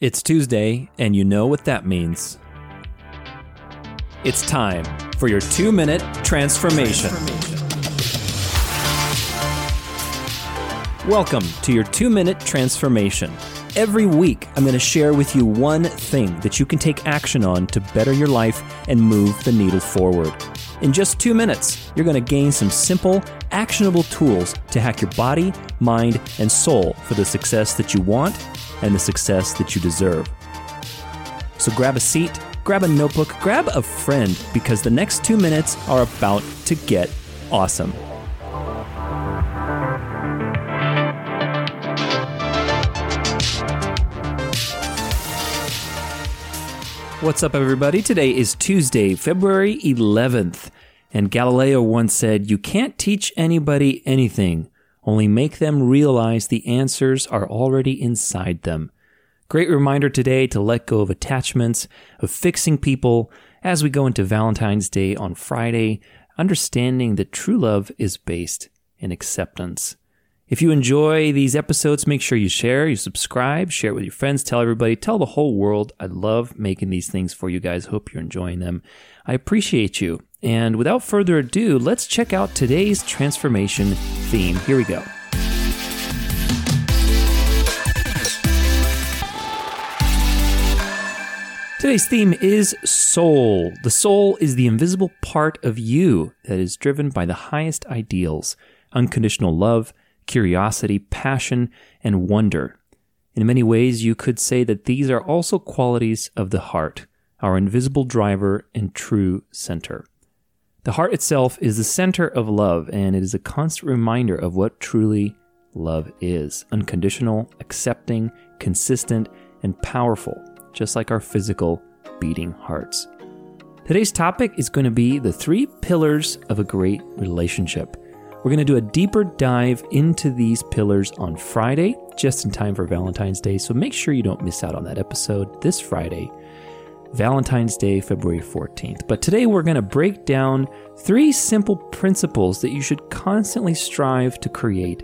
It's Tuesday, and you know what that means. It's time for your two minute transformation. Welcome to your two minute transformation. Every week, I'm going to share with you one thing that you can take action on to better your life and move the needle forward. In just two minutes, you're going to gain some simple, actionable tools to hack your body, mind, and soul for the success that you want and the success that you deserve. So grab a seat, grab a notebook, grab a friend, because the next two minutes are about to get awesome. What's up, everybody? Today is Tuesday, February 11th. And Galileo once said, You can't teach anybody anything, only make them realize the answers are already inside them. Great reminder today to let go of attachments, of fixing people as we go into Valentine's Day on Friday, understanding that true love is based in acceptance. If you enjoy these episodes, make sure you share, you subscribe, share it with your friends, tell everybody, tell the whole world. I love making these things for you guys. Hope you're enjoying them. I appreciate you. And without further ado, let's check out today's transformation theme. Here we go. Today's theme is soul. The soul is the invisible part of you that is driven by the highest ideals unconditional love, curiosity, passion, and wonder. In many ways, you could say that these are also qualities of the heart, our invisible driver and true center. The heart itself is the center of love, and it is a constant reminder of what truly love is unconditional, accepting, consistent, and powerful, just like our physical beating hearts. Today's topic is going to be the three pillars of a great relationship. We're going to do a deeper dive into these pillars on Friday, just in time for Valentine's Day, so make sure you don't miss out on that episode this Friday. Valentine's Day, February 14th. But today we're going to break down three simple principles that you should constantly strive to create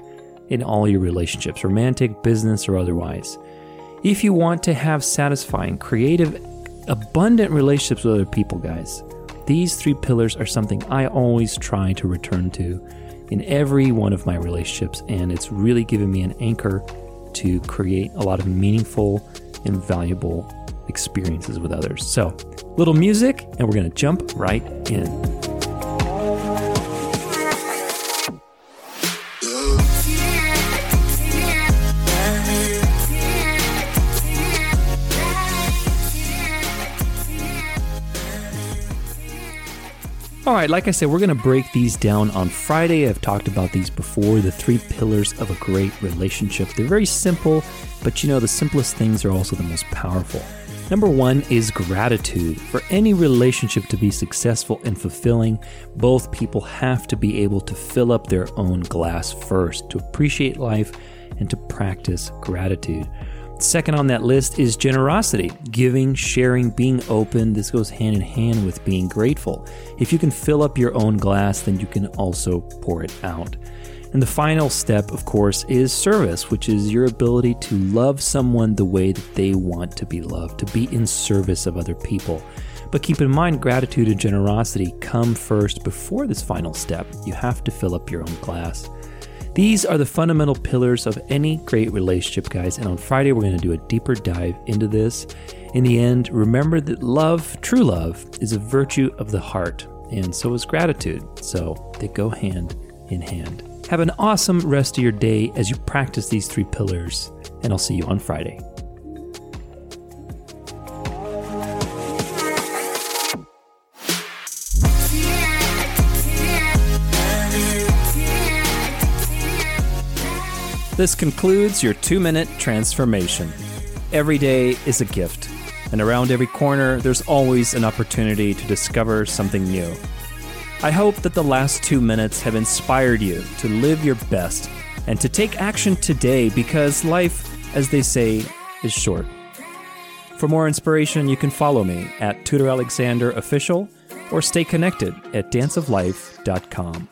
in all your relationships, romantic, business, or otherwise. If you want to have satisfying, creative, abundant relationships with other people, guys, these three pillars are something I always try to return to in every one of my relationships, and it's really given me an anchor to create a lot of meaningful and valuable experiences with others. So, little music, and we're going to jump right in. All right, like I said, we're going to break these down on Friday. I've talked about these before the three pillars of a great relationship. They're very simple, but you know, the simplest things are also the most powerful. Number one is gratitude. For any relationship to be successful and fulfilling, both people have to be able to fill up their own glass first, to appreciate life and to practice gratitude. Second on that list is generosity, giving, sharing, being open. This goes hand in hand with being grateful. If you can fill up your own glass, then you can also pour it out. And the final step, of course, is service, which is your ability to love someone the way that they want to be loved, to be in service of other people. But keep in mind, gratitude and generosity come first before this final step. You have to fill up your own glass. These are the fundamental pillars of any great relationship, guys. And on Friday, we're going to do a deeper dive into this. In the end, remember that love, true love, is a virtue of the heart, and so is gratitude. So they go hand in hand. Have an awesome rest of your day as you practice these three pillars, and I'll see you on Friday. This concludes your two minute transformation. Every day is a gift, and around every corner, there's always an opportunity to discover something new. I hope that the last two minutes have inspired you to live your best and to take action today because life, as they say, is short. For more inspiration, you can follow me at Tudor Alexander Official or stay connected at danceoflife.com.